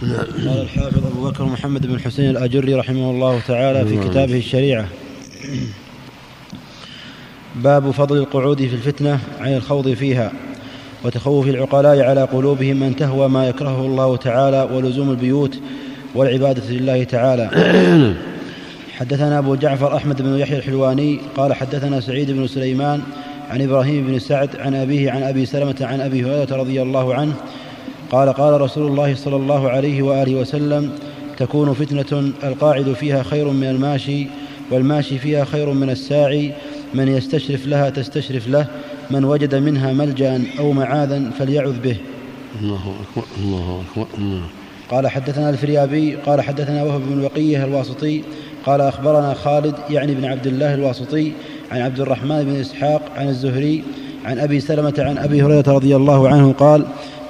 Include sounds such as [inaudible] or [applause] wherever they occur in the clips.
قال الحافظ أبو بكر محمد بن حسين الأجري رحمه الله تعالى في كتابه الشريعة. باب فضل القعود في الفتنة عن الخوض فيها وتخوف العقلاء على قلوبهم أن تهوى ما يكرهه الله تعالى ولزوم البيوت والعبادة لله تعالى. [coughs] حدثنا أبو جعفر أحمد بن يحيى الحلواني قال حدثنا سعيد بن سليمان عن إبراهيم بن سعد عن أبيه عن أبي سلمة عن أبي هريرة رضي الله عنه قال قال رسول الله صلى الله عليه وآله وسلم تكون فتنة القاعد فيها خير من الماشي والماشي فيها خير من الساعي. من يستشرف لها تستشرف له من وجد منها ملجأ أو معاذا فليعذ به. الله أكبر الله أكبر الله. قال حدثنا الفريابي قال حدثنا وهب بن بقية الواسطي قال أخبرنا خالد يعني بن عبد الله الواسطي عن عبد الرحمن بن إسحاق عن الزهري عن أبي سلمة عن أبي هريرة رضي الله عنه قال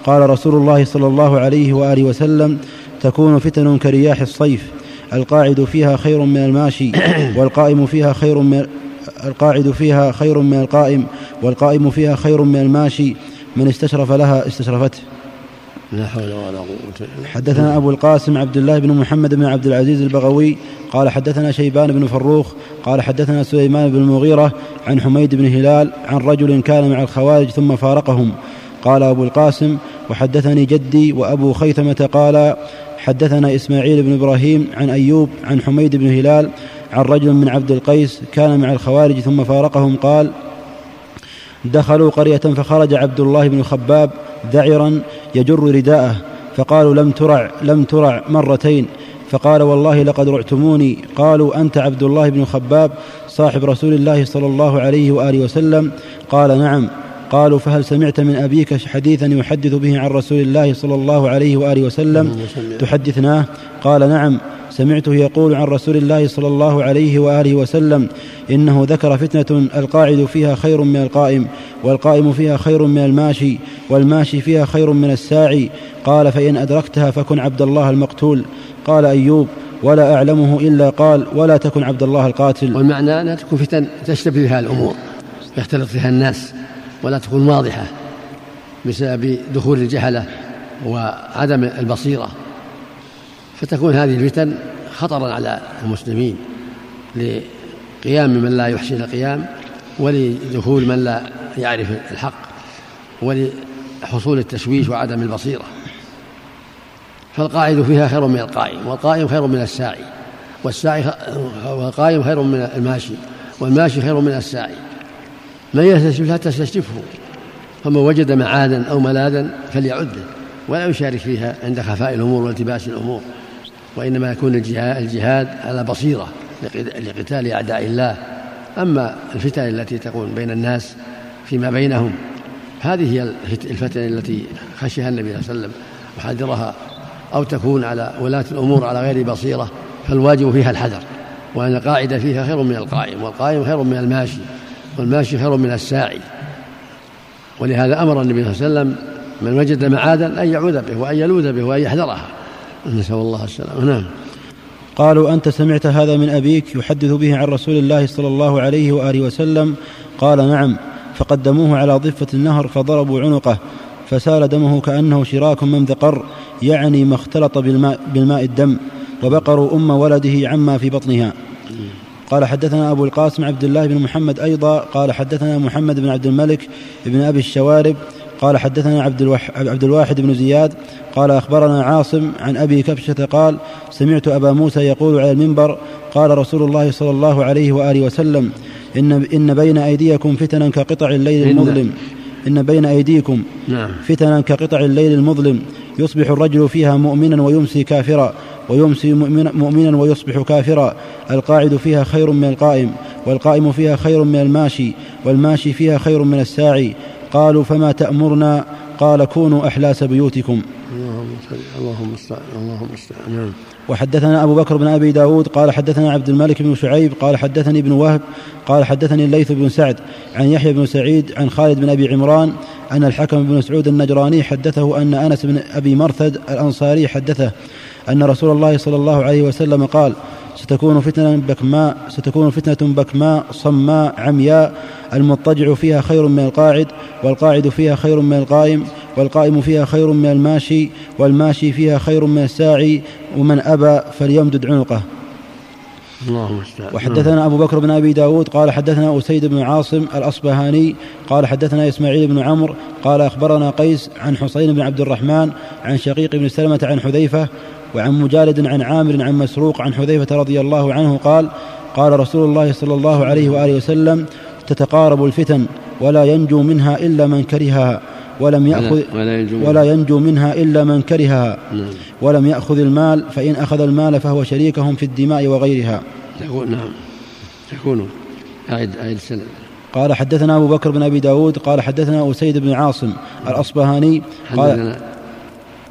قال رسول الله صلى الله عليه وآله وسلم تكون فتن كرياح الصيف القاعد فيها خير من الماشي والقائم فيها خير من القاعد فيها خير من القائم والقائم فيها خير من الماشي من استشرف لها استشرفته. لا حول ولا قوة حدثنا أبو القاسم عبد الله بن محمد بن عبد العزيز البغوي قال حدثنا شيبان بن فروخ قال حدثنا سليمان بن المغيرة عن حميد بن هلال عن رجل كان مع الخوارج ثم فارقهم. قال أبو القاسم وحدثني جدي وأبو خيثمة قال حدثنا إسماعيل بن إبراهيم عن أيوب عن حميد بن هلال عن رجل من عبد القيس كان مع الخوارج ثم فارقهم قال دخلوا قرية فخرج عبد الله بن الخباب ذعرا يجر رداءه فقالوا لم ترع لم ترع مرتين. فقال والله لقد رعتموني. قالوا أنت عبد الله بن الخباب صاحب رسول الله صلى الله عليه وآله وسلم؟ قال نعم. قالوا فهل سمعت من أبيك حديثا يحدث به عن رسول الله صلى الله عليه وآله وسلم؟ تحدثناه؟ قال نعم سمعته يقول عن رسول الله صلى الله عليه وآله وسلم إنه ذكر فتنة القاعد فيها خير من القائم والقائم فيها خير من الماشي والماشي فيها خير من الساعي. قال فإن أدركتها فكن عبد الله المقتول. قال أيوب ولا أعلمه إلا قال ولا تكن عبد الله القاتل. والمعنى أنها تكون فتن تشتبه فيها الأمور يختلط فيها الناس. ولا تكون واضحة بسبب دخول الجهلة وعدم البصيرة. فتكون هذه الفتن خطرا على المسلمين لقيام من لا يحسن القيام ولدخول من لا يعرف الحق ولحصول التشويش وعدم البصيرة. فالقاعد فيها خير من القائم والقائم خير من الساعي والساعي والقائم خير من الماشي والماشي خير من الساعي. لا تستشرفه فمن وجد معادا أو ملاذا فليعده ولا يشارك فيها عند خفاء الأمور والتباس الأمور. وإنما يكون الجهاد على بصيرة لقتال أعداء الله. أما الفتن التي تكون بين الناس فيما بينهم هذه هي الفتن التي خشيها النبي صلى الله عليه وسلم وحذرها أو تكون على ولاة الأمور على غير بصيرة فالواجب فيها الحذر وأن القاعدة فيها خير من القائم والقائم خير من الماشي. والماشي خير من الساعي. ولهذا أمر النبي صلى الله عليه وسلم من وجد معادا أن يعوذ به وأن يلوذ به وأن يحذرها. نسأل الله السلامة. نعم. قالوا أنت سمعت هذا من أبيك يحدث به عن رسول الله صلى الله عليه وآله وسلم؟ قال نعم. فقدموه على ضفة النهر فضربوا عنقه فسال دمه كأنه شراك ممذقر يعني ما اختلط بالماء, بالماء الدم وبقروا أم ولده عما في بطنها. قال حدثنا أبو القاسم عبد الله بن محمد أيضا قال حدثنا محمد بن عبد الملك بن أبي الشوارب قال حدثنا عبد, الوح عبد الواحد بن زياد قال أخبرنا عاصم عن أبي كبشة قال سمعت أبا موسى يقول على المنبر قال رسول الله صلى الله عليه وآله وسلم إن, إن بين أيديكم فتنا كقطع الليل المظلم. إن بين أيديكم نعم. فتنا كقطع الليل المظلم. يصبح الرجل فيها مؤمنا ويمسي كافرا. ويمسي مؤمنا ويصبح كافرا. القاعد فيها خير من القائم والقائم فيها خير من الماشي والماشي فيها خير من الساعي. قالوا فما تأمرنا؟ قال كونوا أحلاس بيوتكم. اللهم اللهم استعان اللهم استعان نعم. وحدثنا أبو بكر بن أبي داود قال حدثنا عبد الملك بن شعيب قال حدثني ابن وهب قال حدثني الليث بن سعد عن يحيى بن سعيد عن خالد بن أبي عمران أن الحكم بن مسعود النجراني حدثه أن أنس بن أبي مرثد الأنصاري حدثه. أن رسول الله صلى الله عليه وسلم قال ستكون فتنة بكماء ستكون فتنة بكماء صماء عمياء المضطجع فيها خير من القاعد والقاعد فيها خير من القائم والقائم فيها خير من الماشي والماشي فيها خير من الساعي ومن أبى فليمدد عنقه. وحدثنا أبو بكر بن أبي داود قال حدثنا أسيد بن عاصم الأصبهاني قال حدثنا إسماعيل بن عمرو قال أخبرنا قيس عن حسين بن عبد الرحمن عن شقيق بن سلمة عن حذيفة وعن مجالد عن عامر عن مسروق عن حذيفة رضي الله عنه قال قال رسول الله صلى الله عليه وآله وسلم تتقارب الفتن ولا ينجو منها إلا من كرهها ولم يأخذ ولا ينجو, ولا ينجو منها إلا من كرهها نعم. ولم يأخذ المال فإن أخذ المال فهو شريكهم في الدماء وغيرها. نعم. تكون أعد أعد السنة قال حدثنا أبو بكر بن أبي داود قال حدثنا أسيد بن عاصم الأصبهاني قال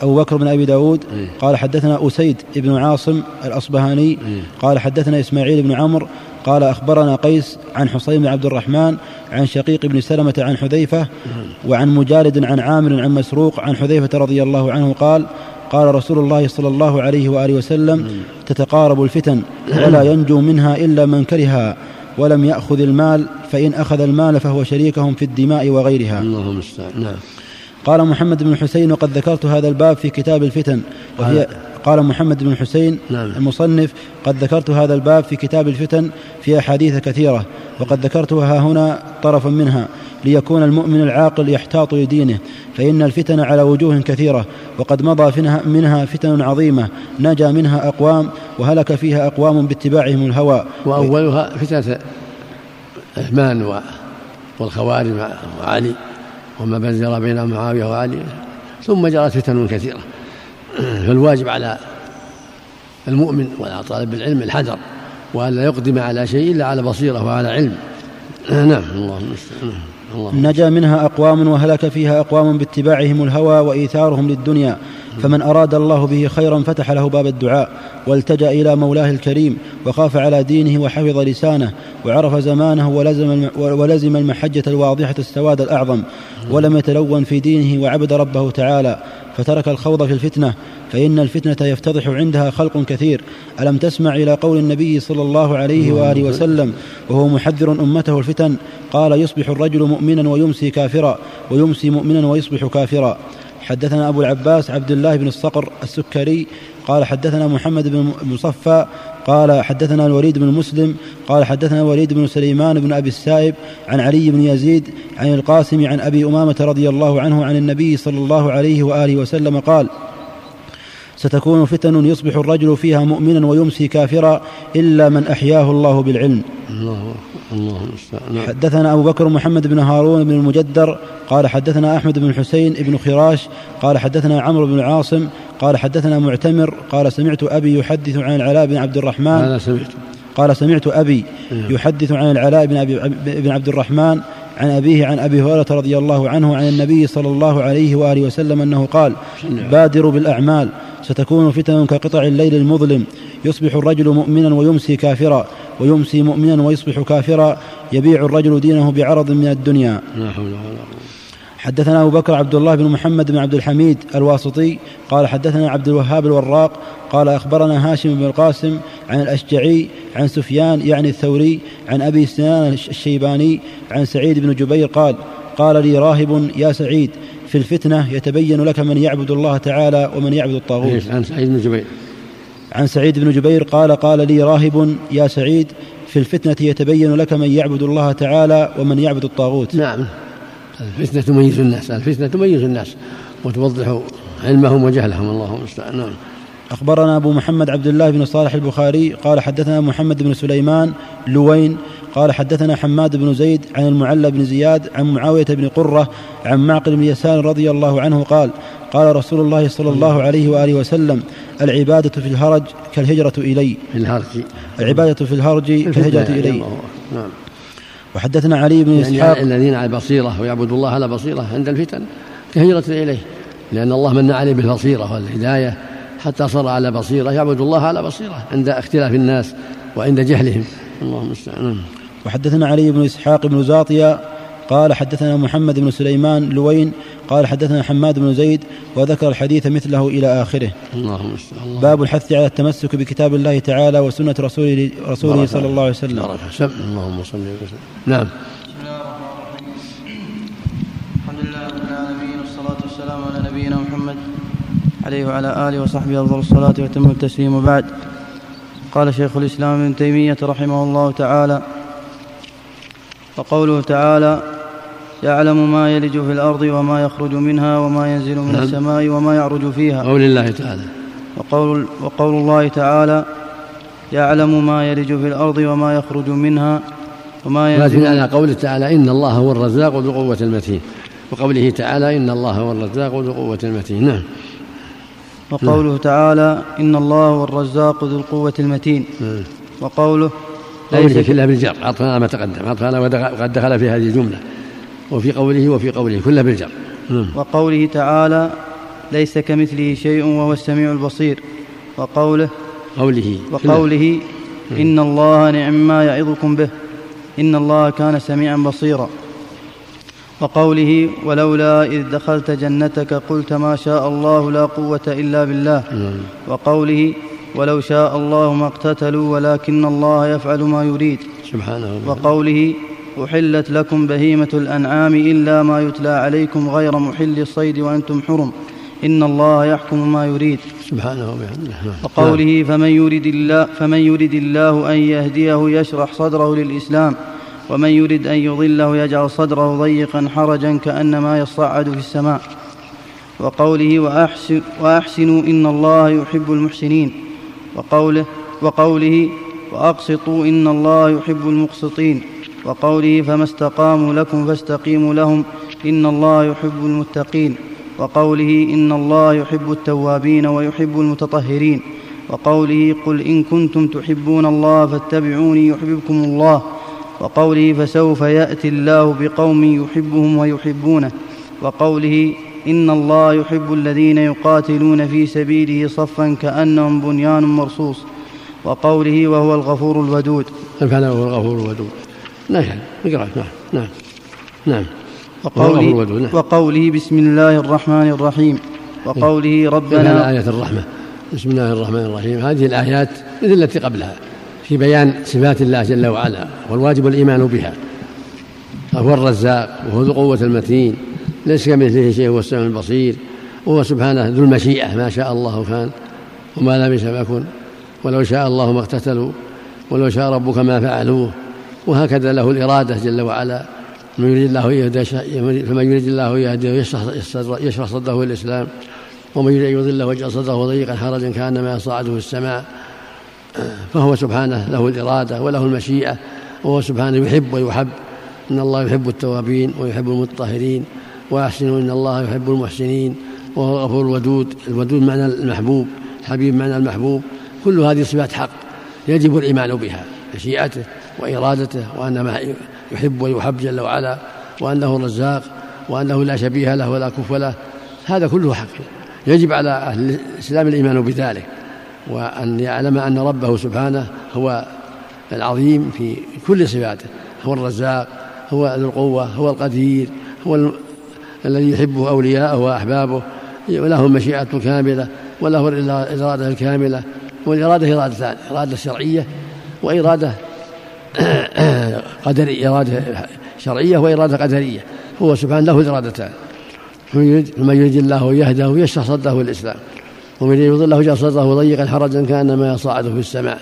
أبو بكر بن أبي داود إيه. قال حدثنا أسيد بن عاصم الأصبهاني إيه. قال حدثنا إسماعيل بن عمرو قال أخبرنا قيس عن حصين بن عبد الرحمن عن شقيق بن سلمة عن حذيفة وعن مجالد عن عامر عن مسروق عن حذيفة رضي الله عنه قال قال رسول الله صلى الله عليه وآله وسلم تتقارب الفتن ولا ينجو منها إلا من كرهها ولم يأخذ المال فإن أخذ المال فهو شريكهم في الدماء وغيرها. اللهم المستعان نعم. قال محمد بن حسين وقد ذكرت هذا الباب في كتاب الفتن وهي قال محمد بن حسين نعم. المصنف قد ذكرت هذا الباب في كتاب الفتن في أحاديث كثيرة وقد ذكرتها هنا طرفا منها ليكون المؤمن العاقل يحتاط لدينه فإن الفتن على وجوه كثيرة وقد مضى منها فتن عظيمة نجا منها أقوام وهلك فيها أقوام باتباعهم الهوى. وأولها فتنة عثمان والخوارج وعلي. وما بزر بين معاوية وعلي ثم جرت فتن كثيرة. فالواجب على المؤمن وعلى طالب العلم الحذر وأن لا يقدم على شيء إلا على بصيرة وعلى علم. نعم الله المستعان. نجا منها أقوام وهلك فيها أقوام باتباعهم الهوى وإيثارهم للدنيا فمن أراد الله به خيرا فتح له باب الدعاء والتجأ إلى مولاه الكريم وخاف على دينه وحفظ لسانه وعرف زمانه ولزم, ولزم المحجة الواضحة السواد الأعظم ولم يتلون في دينه وعبد ربه تعالى فترك الخوض في الفتنة فإن الفتنة يفتضح عندها خلق كثير. ألم تسمع إلى قول النبي صلى الله عليه وآله وسلم وهو محذر أمته الفتن قال يصبح الرجل مؤمنا ويمسي كافرا ويمسي مؤمنا ويصبح كافرا. حدثنا أبو العباس عبد الله بن الصقر السكري قال حدثنا محمد بن مصفى قال حدثنا الوليد بن مسلم قال حدثنا الوليد بن سليمان بن أبي السائب عن علي بن يزيد عن القاسم عن أبي أمامة رضي الله عنه عن النبي صلى الله عليه وآله وسلم قال ستكون فتن يصبح الرجل فيها مؤمنا ويمسي كافرا إلا من أحياه الله بالعلم الله الله نعم. حدثنا أبو بكر محمد بن هارون بن المجدر قال حدثنا أحمد بن الحسين بن خراش قال حدثنا عمرو بن عاصم قال حدثنا معتمر قال سمعت أبي يحدث عن العلاء بن عبد الرحمن أنا سمعت؟ قال سمعت أبي نعم. يحدث عن العلاء بن أبي بن عبد الرحمن عن أبيه عن أبي هريرة رضي الله عنه عن النبي صلى الله عليه وآله وسلم أنه قال بادروا بالأعمال ستكون فتن كقطع الليل المظلم يصبح الرجل مؤمنا ويمسي كافرا ويمسي مؤمنا ويصبح كافرا يبيع الرجل دينه بعرض من الدنيا. لا حول ولا قوة حدثنا أبو بكر عبد الله بن محمد بن عبد الحميد الواسطي قال حدثنا عبد الوهاب الوراق قال أخبرنا هاشم بن القاسم عن الأشجعي عن سفيان يعني الثوري عن أبي سنان الشيباني عن سعيد بن جبير قال قال لي راهب يا سعيد في الفتنة يتبين لك من يعبد الله تعالى ومن يعبد الطاغوت. عن سعيد بن جبير. عن سعيد بن جبير قال قال لي راهب يا سعيد في الفتنة يتبين لك من يعبد الله تعالى ومن يعبد الطاغوت. نعم. الفتنة تميز الناس الفتنة تميز الناس وتوضح علمهم وجهلهم الله المستعان. نعم. أخبرنا أبو محمد عبد الله بن صالح البخاري قال حدثنا محمد بن سليمان لوين قال حدثنا حماد بن زيد عن المعلى بن زياد عن معاوية بن قرة عن معقل بن يسار رضي الله عنه قال قال رسول الله صلى الله عليه وآله وسلم العبادة في الهرج كالهجرة إلي. في الهرج. العبادة في الهرج كالهجرة إلي. نعم. وحدثنا علي بن يعني إسحاق. الذين على بصيرة ويعبدوا الله على بصيرة عند الفتن كهجرة إليه. لأن الله من عليه بالبصيرة والهداية حتى صار على بصيرة يعبد الله على بصيرة عند اختلاف الناس وعند جهلهم. اللهم المستعان وحدثنا علي بن إسحاق بن زاطية قال حدثنا محمد بن سليمان لوين قال حدثنا حماد بن زيد وذكر الحديث مثله إلى آخره. اللهم الله. باب الحث على التمسك بكتاب الله تعالى وسنة رسوله, رسوله صلى الله عليه وسلم. اللهم صل وسلم نعم. الحمد لله رب العالمين والصلاة والسلام على نبينا محمد عليه وعلى آله وصحبه أفضل الصلاة وأتم التسليم وبعد. قال شيخ الإسلام ابن تيمية رحمه الله تعالى وقوله تعالى يعلم ما يلج في الأرض وما يخرج منها وما ينزل من نعم. السماء وما يعرج فيها. قول الله تعالى. وقول, وقول الله تعالى يعلم ما يلج في الأرض وما يخرج منها وما ينزل على قوله تعالى إن الله هو الرزاق ذو القوة المتين. وقوله تعالى إن الله هو الرزاق ذو القوة المتين. نعم. وقوله نعم. تعالى إن الله هو الرزاق ذو القوة المتين. نعم. وقوله قوله كلها بالجر عطفنا ما تقدم. عطفنا وقد دخل في هذه الجملة. وفي قوله وفي قوله كلها بالجر. نعم. وقوله تعالى ليس كمثله شيء وهو السميع البصير. وقوله قوله وقوله إن الله نعم ما يعظكم به. إن الله كان سميعا بصيرا. وقوله ولولا إذ دخلت جنتك قلت ما شاء الله لا قوة إلا بالله. وقوله ولو شاء الله ما اقتتلوا ولكن الله يفعل ما يريد. سبحانه وقوله أحلت لكم بهيمة الأنعام إلا ما يتلى عليكم غير محل الصيد وأنتم حرم. إن الله يحكم ما يريد. سبحانه وبحمده. وقوله فمن يريد الله فمن يريد الله أن يهديه يشرح صدره للإسلام ومن يرد أن يضله يجعل صدره ضيقا حرجا كأنما يصعد في السماء. وقوله وأحسن وأحسنوا إن الله يحب المحسنين. وقوله وقوله وأقسطوا إن الله يحب المقسطين. وقوله فما استقاموا لكم فاستقيموا لهم إن الله يحب المتقين وقوله إن الله يحب التوابين ويحب المتطهرين وقوله قل إن كنتم تحبون الله فاتبعوني يحببكم الله وقوله فسوف يأتي الله بقوم يحبهم ويحبونه وقوله إن الله يحب الذين يقاتلون في سبيله صفا كأنهم بنيان مرصوص وقوله وهو الغفور الودود. فعلا وهو الغفور الودود. نعم نعم نعم نعم. وقوله, نعم. وقوله بسم الله الرحمن الرحيم. وقوله ربنا آية الرحمة. بسم الله الرحمن الرحيم. هذه الآيات مثل التي قبلها في بيان صفات الله جل وعلا والواجب الإيمان بها. فهو الرزاق وهو ذو القوة المتين ليس كمثله شيء هو السميع البصير وهو سبحانه ذو المشيئة ما شاء الله كان وما لم يشاء يكن ولو شاء الله ما اقتتلوا ولو شاء ربك ما فعلوه. وهكذا له الإرادة جل وعلا. من يريد الله فمن يريد الله يهديه يشرح صدره الإسلام ومن يريد أن يضله ويجعل صدره ضيقا حرجا كأنما يصعده في السماء. فهو سبحانه له الإرادة وله المشيئة وهو سبحانه يحب ويحب. إن الله يحب التوابين ويحب المطهرين وأحسنوا إن الله يحب المحسنين. وهو الغفور الودود الودود معنى المحبوب الحبيب معنى المحبوب. كل هذه صفات حق يجب الإيمان بها مشيئته. وإرادته وأن يحب ويحب جل وعلا وأنه الرزاق وأنه لا شبيه له ولا كف له. هذا كله حق. يجب على أهل الإسلام الإيمان بذلك وأن يعلم أن ربه سبحانه هو العظيم في كل صفاته. هو الرزاق هو ذو القوة هو القدير هو الذي يحبه أولياءه وأحبابه. وله المشيئة الكاملة وله الإرادة الكاملة والإرادة إرادتان إرادة شرعية وإرادة [coughs] قدرية إرادة شرعية وإرادة قدرية. هو سبحانه له الإرادتان فمن يريد الله يهده يشرح صدره الإسلام. ومن يضله جعل صدره ضيقا حرجا كأنما يصعد في السماء.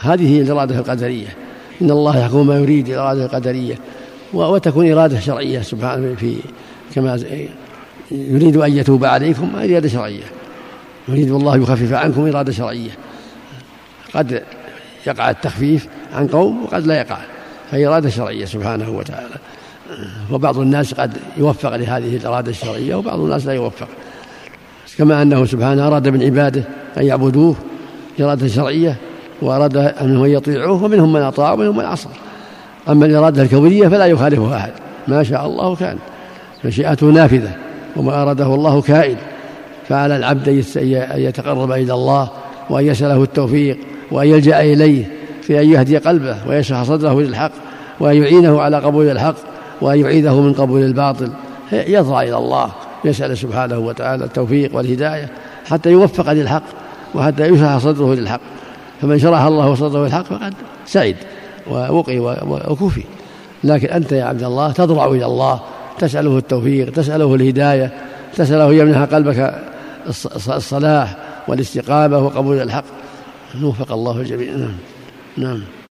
هذه هي الإرادة القدرية. إن الله يحكم ما يريد الاراده القدريه وتكون إرادة شرعية سبحانه في كما يريد أن يتوب عليكم إرادة شرعية. يريد الله يخفف عنكم إرادة شرعية. قد يقع التخفيف عن قوم وقد لا يقع فهي إرادة شرعية سبحانه وتعالى. وبعض الناس قد يوفق لهذه الإرادة الشرعية وبعض الناس لا يوفق. كما أنه سبحانه أراد من عباده أن يعبدوه إرادة شرعية وأراد أنهم يطيعوه ومنهم من أطاع ومنهم من عصى. أما الإرادة الكونية فلا يخالفها أحد ما شاء الله كان. مشيئته نافذة وما أراده الله كائن. فعلى العبد أن يتقرب إلى الله وأن يسأله التوفيق وأن يلجأ إليه. في أن يهدي قلبه ويشرح صدره للحق وأن يعينه على قبول الحق وأن يعيده من قبول الباطل. يضرع إلى الله يسأل سبحانه وتعالى التوفيق والهداية حتى يوفق للحق وحتى يشرح صدره للحق. فمن شرح الله صدره للحق فقد سعد ووقي وكفي. لكن أنت يا عبد الله تضرع إلى الله تسأله التوفيق تسأله الهداية تسأله يمنح قلبك الصلاح والاستقامة وقبول الحق. وفق الله الجميع نعم نعم